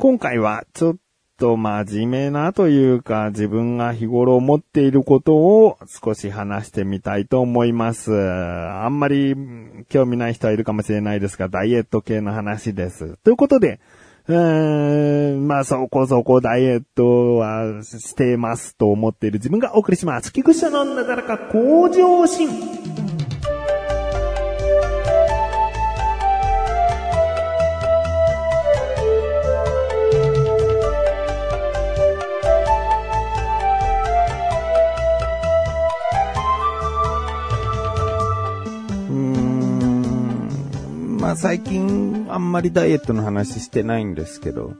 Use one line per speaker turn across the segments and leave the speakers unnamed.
今回はちょっと真面目なというか自分が日頃思っていることを少し話してみたいと思います。あんまり興味ない人はいるかもしれないですが、ダイエット系の話です。ということで、うーん、まあそこそこダイエットはしてますと思っている自分がお送りします。菊池のなだらか向上心。まあ最近あんまりダイエットの話してないんですけど、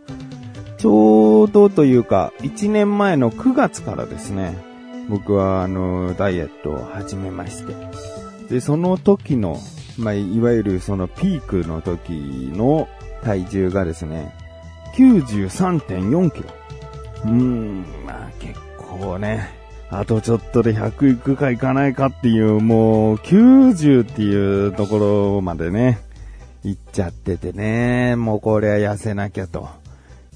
ちょうどというか1年前の9月からですね、僕はあのダイエットを始めまして、で、その時の、まあいわゆるそのピークの時の体重がですね、93.4キロ。うーん、まあ結構ね、あとちょっとで100いくかいかないかっていう、もう90っていうところまでね、行っちゃっててね、もうこれは痩せなきゃと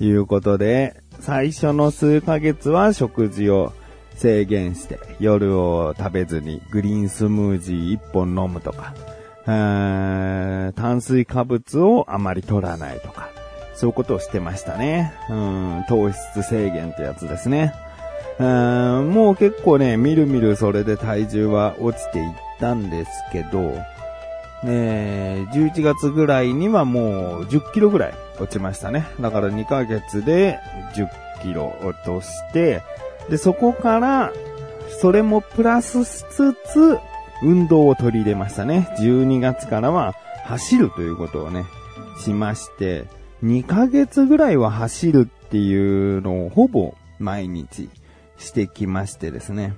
いうことで、最初の数ヶ月は食事を制限して、夜を食べずにグリーンスムージー1本飲むとか、炭水化物をあまり取らないとか、そういうことをしてましたね。うん、糖質制限ってやつですね。うんもう結構ね、みるみるそれで体重は落ちていったんですけど、ね11月ぐらいにはもう10キロぐらい落ちましたね。だから2ヶ月で10キロ落として、で、そこから、それもプラスしつつ、運動を取り入れましたね。12月からは走るということをね、しまして、2ヶ月ぐらいは走るっていうのをほぼ毎日してきましてですね。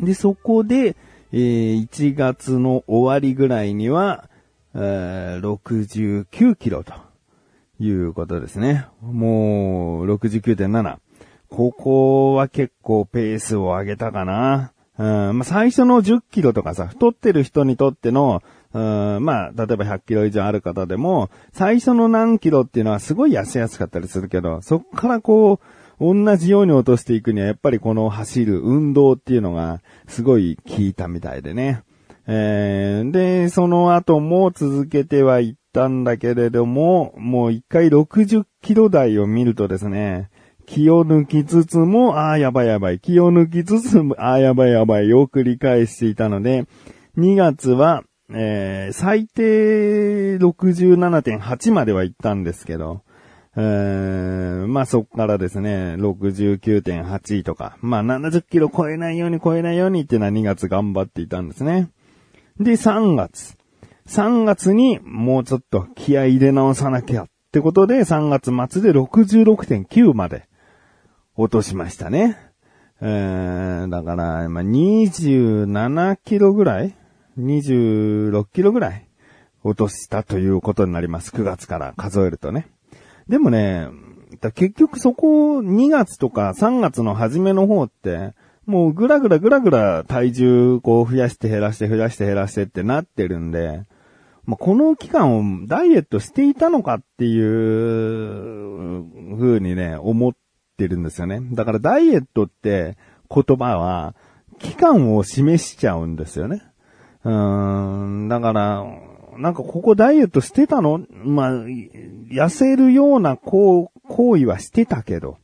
で、そこで、えー1月の終わりぐらいには、えー69キロということですね。もう、69.7。ここは結構ペースを上げたかな。うんまあ、最初の10キロとかさ、太ってる人にとっての、うんまあ、例えば100キロ以上ある方でも、最初の何キロっていうのはすごい痩せやすかったりするけど、そっからこう、同じように落としていくには、やっぱりこの走る運動っていうのが、すごい効いたみたいでね。えーで、その後も続けてはいったんだけれども、もう一回60キロ台を見るとですね、気を抜きつつも、ああ、やばいやばい。気を抜きつつも、ああ、やばいやばいを繰り返していたので、2月は、えー最低67.8までは行ったんですけど、えーまあそこからですね、69.8とか、まあ70キロ超えないように超えないようにっていうのは2月頑張っていたんですね。で、3月。3月にもうちょっと気合入れ直さなきゃってことで3月末で66.9まで落としましたね。えー、だから、まあ、27キロぐらい ?26 キロぐらい落としたということになります。9月から数えるとね。でもね、結局そこ2月とか3月の初めの方って、もうぐらぐらぐらぐら体重こう増やして減らして増やして減らしてってなってるんで、まあ、この期間をダイエットしていたのかっていう風にね、思ってるんですよね。だからダイエットって言葉は期間を示しちゃうんですよね。うーん、だから、なんかここダイエットしてたの？まあ、痩せるような行行為はしてたけど、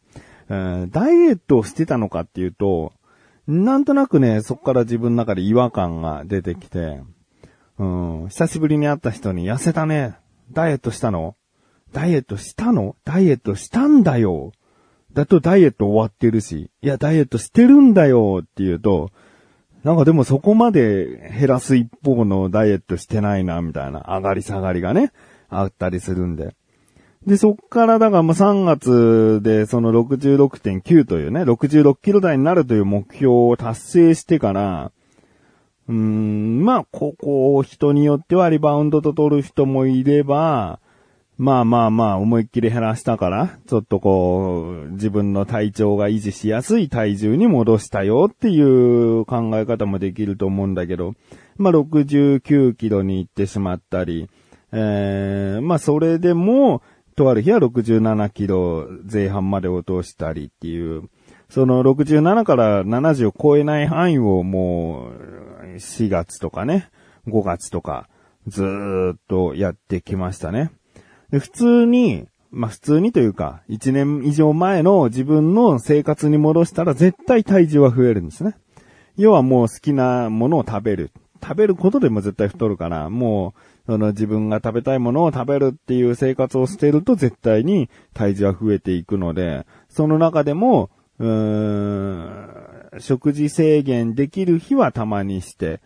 うんダイエットをしてたのかっていうと、なんとなくね、そこから自分の中で違和感が出てきて、うん、久しぶりに会った人に痩せたね。ダイエットしたの？ダイエットしたの？ダイエットしたんだよ。だとダイエット終わってるし、いや、ダイエットしてるんだよって言うと、なんかでもそこまで減らす一方のダイエットしてないな、みたいな上がり下がりがね、あったりするんで。で、そっから、だからもう3月でその66.9というね、66キロ台になるという目標を達成してから、うーん、まあ、ここ、人によってはリバウンドと取る人もいれば、まあまあまあ、思いっきり減らしたから、ちょっとこう、自分の体調が維持しやすい体重に戻したよっていう考え方もできると思うんだけど、まあ69キロに行ってしまったり、えー、まあそれでも、とある日は67キロ前半まで落としたりっていう、その67から70を超えない範囲をもう4月とかね、5月とかずーっとやってきましたね。で普通に、まあ、普通にというか、1年以上前の自分の生活に戻したら絶対体重は増えるんですね。要はもう好きなものを食べる。食べることでも絶対太るから、もう、その自分が食べたいものを食べるっていう生活をしてると絶対に体重は増えていくので、その中でも、うーん、食事制限できる日はたまにして、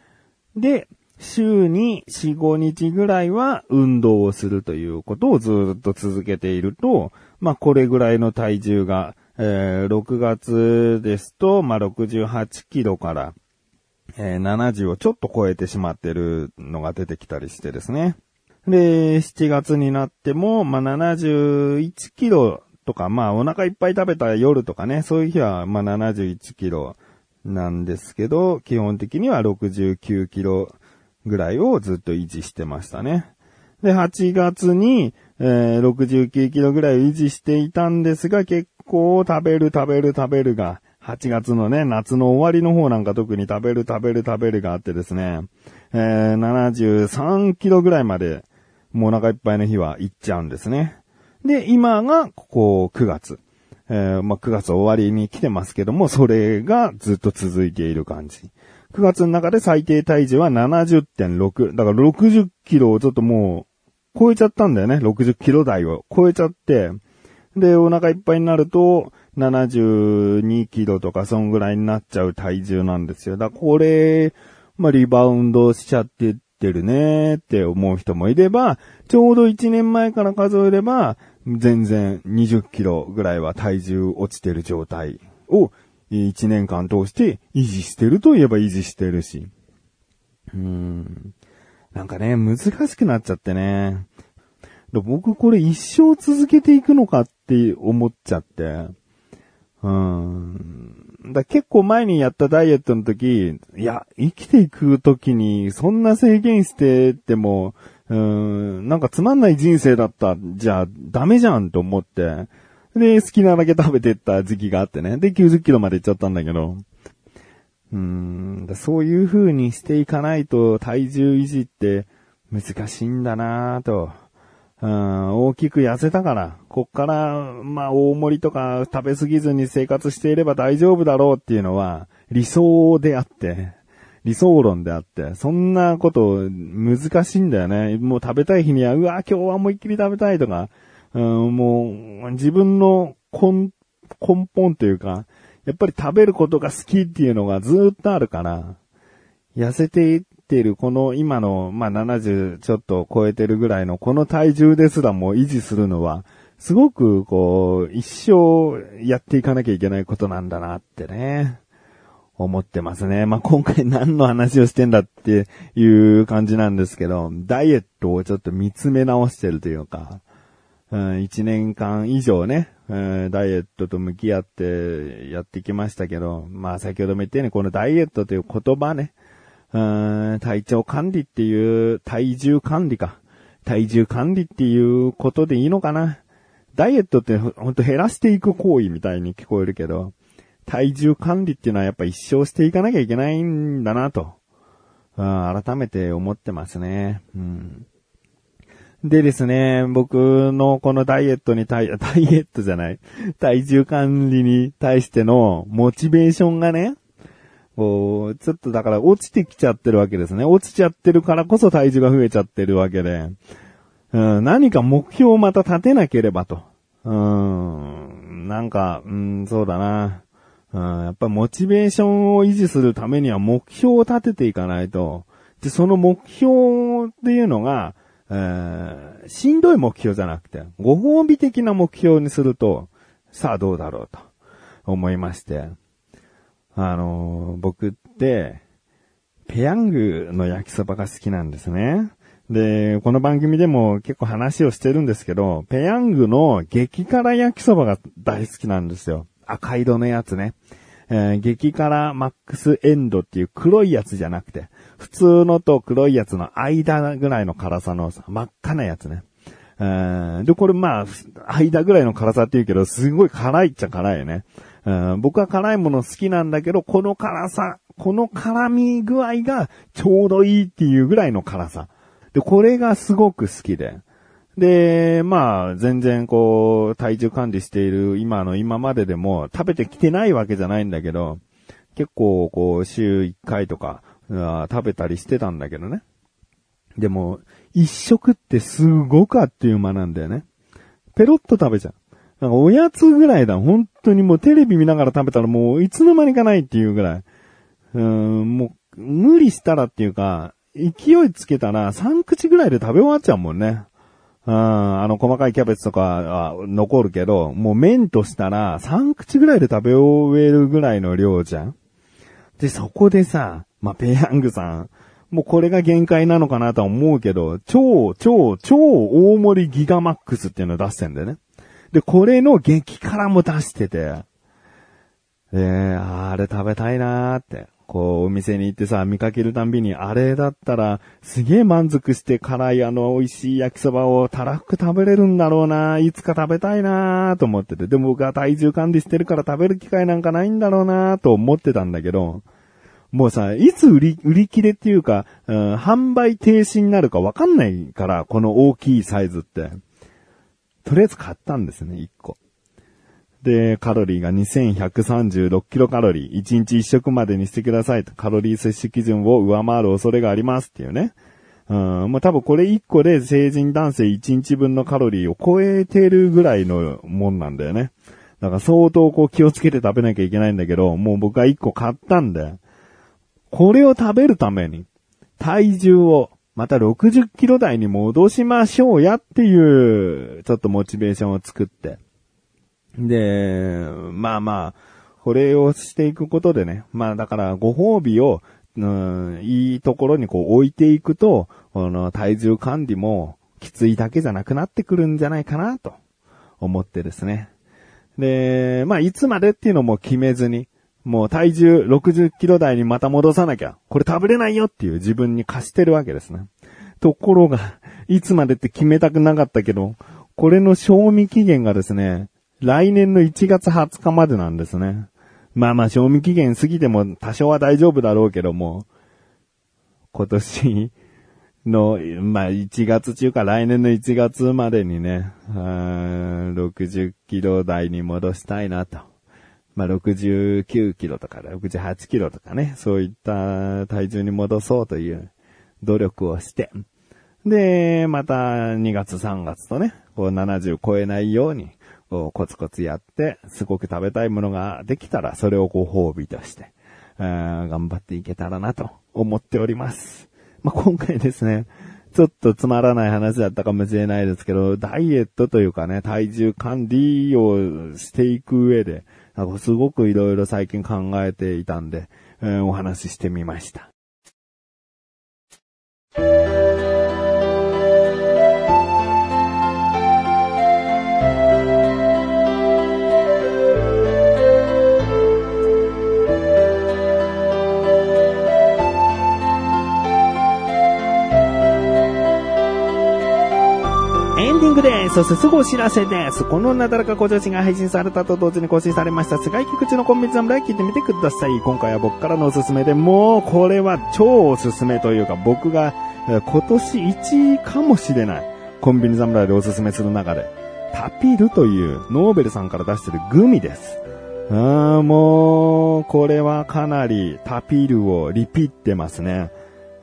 で、週に4、5日ぐらいは運動をするということをずっと続けていると、まあこれぐらいの体重が、えー、6月ですと、まあ68キロから、えー、70をちょっと超えてしまってるのが出てきたりしてですね。で、7月になっても、まあ71キロとか、まあお腹いっぱい食べた夜とかね、そういう日は、まあ71キロなんですけど、基本的には69キロぐらいをずっと維持してましたね。で、8月に、えー、69キロぐらい維持していたんですが、結構食べる食べる食べるが、8月のね、夏の終わりの方なんか特に食べる食べる食べるがあってですね、えー、73キロぐらいまで、もうお腹いっぱいの日は行っちゃうんですね。で、今が、ここ9月。えー、まあ、9月終わりに来てますけども、それがずっと続いている感じ。9月の中で最低体重は70.6。だから60キロをちょっともう超えちゃったんだよね。60キロ台を超えちゃって。で、お腹いっぱいになると72キロとかそんぐらいになっちゃう体重なんですよ。だからこれ、まあ、リバウンドしちゃってってるねって思う人もいれば、ちょうど1年前から数えれば、全然20キロぐらいは体重落ちてる状態を1年間通して維持してるといえば維持してるし。うーん。なんかね、難しくなっちゃってね。僕これ一生続けていくのかって思っちゃって。うん。だ結構前にやったダイエットの時、いや、生きていく時にそんな制限してても、うん、なんかつまんない人生だった。じゃあダメじゃんと思って。で、好きなだけ食べてった時期があってね。で、90キロまで行っちゃったんだけど。うーん、そういう風にしていかないと体重維持って難しいんだなぁと。うん、大きく痩せたから、こっから、まあ、大盛りとか食べ過ぎずに生活していれば大丈夫だろうっていうのは理想であって、理想論であって、そんなこと難しいんだよね。もう食べたい日には、うわ、今日は思いっきり食べたいとか、うん、もう、自分の根、根本というか、やっぱり食べることが好きっていうのがずっとあるから、痩せていってるこの今の、まあ、70ちょっと超えてるぐらいのこの体重ですらも維持するのは、すごくこう、一生やっていかなきゃいけないことなんだなってね。思ってますね。まあ、今回何の話をしてんだっていう感じなんですけど、ダイエットをちょっと見つめ直してるというか、うん、年間以上ね、ダイエットと向き合ってやってきましたけど、まあ先ほども言ったようにこのダイエットという言葉ね、うん体調管理っていう、体重管理か。体重管理っていうことでいいのかな。ダイエットってほんと減らしていく行為みたいに聞こえるけど、体重管理っていうのはやっぱ一生していかなきゃいけないんだなと、改めて思ってますね。うんでですね、僕のこのダイエットに対、ダイエットじゃない、体重管理に対してのモチベーションがね、こう、ちょっとだから落ちてきちゃってるわけですね。落ちちゃってるからこそ体重が増えちゃってるわけで、うん、何か目標をまた立てなければと。うん、なんか、うん、そうだな。うん、やっぱモチベーションを維持するためには目標を立てていかないと。で、その目標っていうのが、えー、しんどい目標じゃなくて、ご褒美的な目標にすると、さあどうだろうと思いまして、あのー、僕って、ペヤングの焼きそばが好きなんですね。で、この番組でも結構話をしてるんですけど、ペヤングの激辛焼きそばが大好きなんですよ。赤色のやつね。えー、激辛マックスエンドっていう黒いやつじゃなくて、普通のと黒いやつの間ぐらいの辛さの真っ赤なやつね。うんで、これまあ、間ぐらいの辛さって言うけど、すごい辛いっちゃ辛いよね。うん僕は辛いもの好きなんだけど、この辛さ、この辛み具合がちょうどいいっていうぐらいの辛さ。で、これがすごく好きで。で、まあ、全然こう、体重管理している今の今まででも食べてきてないわけじゃないんだけど、結構こう、週1回とか、食べたりしてたんだけどね。でも、一食ってすごくあっという間なんだよね。ペロッと食べちゃう。なんかおやつぐらいだ。本当にもうテレビ見ながら食べたらもういつの間にかないっていうぐらい。うん、もう、無理したらっていうか、勢いつけたら3口ぐらいで食べ終わっちゃうもんね。うん、あの細かいキャベツとかは残るけど、もう麺としたら3口ぐらいで食べ終えるぐらいの量じゃん。で、そこでさ、まあ、ペヤングさん、もうこれが限界なのかなとは思うけど、超、超、超大盛りギガマックスっていうのを出してんだよね。で、これの激辛も出してて、えー、あれ食べたいなーって。こう、お店に行ってさ、見かけるたんびに、あれだったら、すげえ満足して辛いあの美味しい焼きそばをたらふく食べれるんだろうな、いつか食べたいなと思ってて。でも僕は体重管理してるから食べる機会なんかないんだろうなと思ってたんだけど、もうさ、いつ売り、売り切れっていうか、うん、販売停止になるかわかんないから、この大きいサイズって。とりあえず買ったんですね、1個。で、カロリーが2136キロカロリー。1日1食までにしてくださいと。カロリー摂取基準を上回る恐れがありますっていうね。うん、まあ、多分これ1個で成人男性1日分のカロリーを超えてるぐらいのもんなんだよね。だから相当こう気をつけて食べなきゃいけないんだけど、もう僕は1個買ったんで、これを食べるために、体重をまた60キロ台に戻しましょうやっていう、ちょっとモチベーションを作って。で、まあまあ、これをしていくことでね、まあだからご褒美を、うん、いいところにこう置いていくと、この体重管理もきついだけじゃなくなってくるんじゃないかなと思ってですね。で、まあいつまでっていうのも決めずに、もう体重60キロ台にまた戻さなきゃ、これ食べれないよっていう自分に貸してるわけですね。ところが、いつまでって決めたくなかったけど、これの賞味期限がですね、来年の1月20日までなんですね。まあまあ、賞味期限過ぎても多少は大丈夫だろうけども、今年の、まあ1月中か来年の1月までにね、60キロ台に戻したいなと。まあ69キロとか68キロとかね、そういった体重に戻そうという努力をして、で、また2月3月とね、こう70超えないように、コツコツやって、すごく食べたいものができたら、それをご褒美として、頑張っていけたらなと思っております。まあ、今回ですね、ちょっとつまらない話だったかもしれないですけど、ダイエットというかね、体重管理をしていく上で、すごくいろいろ最近考えていたんで、お話ししてみました。そしてすぐお知らせです。このなだらか小女子が配信されたと同時に更新されました、世界菊池のコンビニ侍聞いてみてください。今回は僕からのおすすめで、もうこれは超おすすめというか、僕が今年1位かもしれない。コンビニ侍でおすすめする中で、タピルというノーベルさんから出してるグミです。あーもう、これはかなりタピルをリピってますね。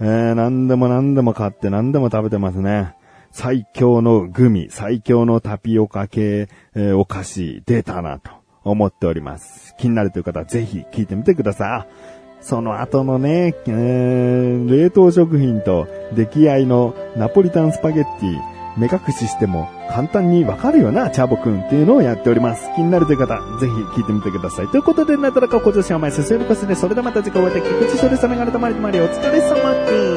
えー、何でも何でも買って何でも食べてますね。最強のグミ、最強のタピオカ系、えー、お菓子出たなと思っております。気になるという方はぜひ聞いてみてください。その後のね、えー、冷凍食品と出来合いのナポリタンスパゲッティ、目隠ししても簡単にわかるよな、チャボくんっていうのをやっております。気になるという方、ぜひ聞いてみてください。ということで、なだらか小女子甘いすするこすで、それではまた次回お会いでき、菊池処理さながらたまりとまりお疲れ様です。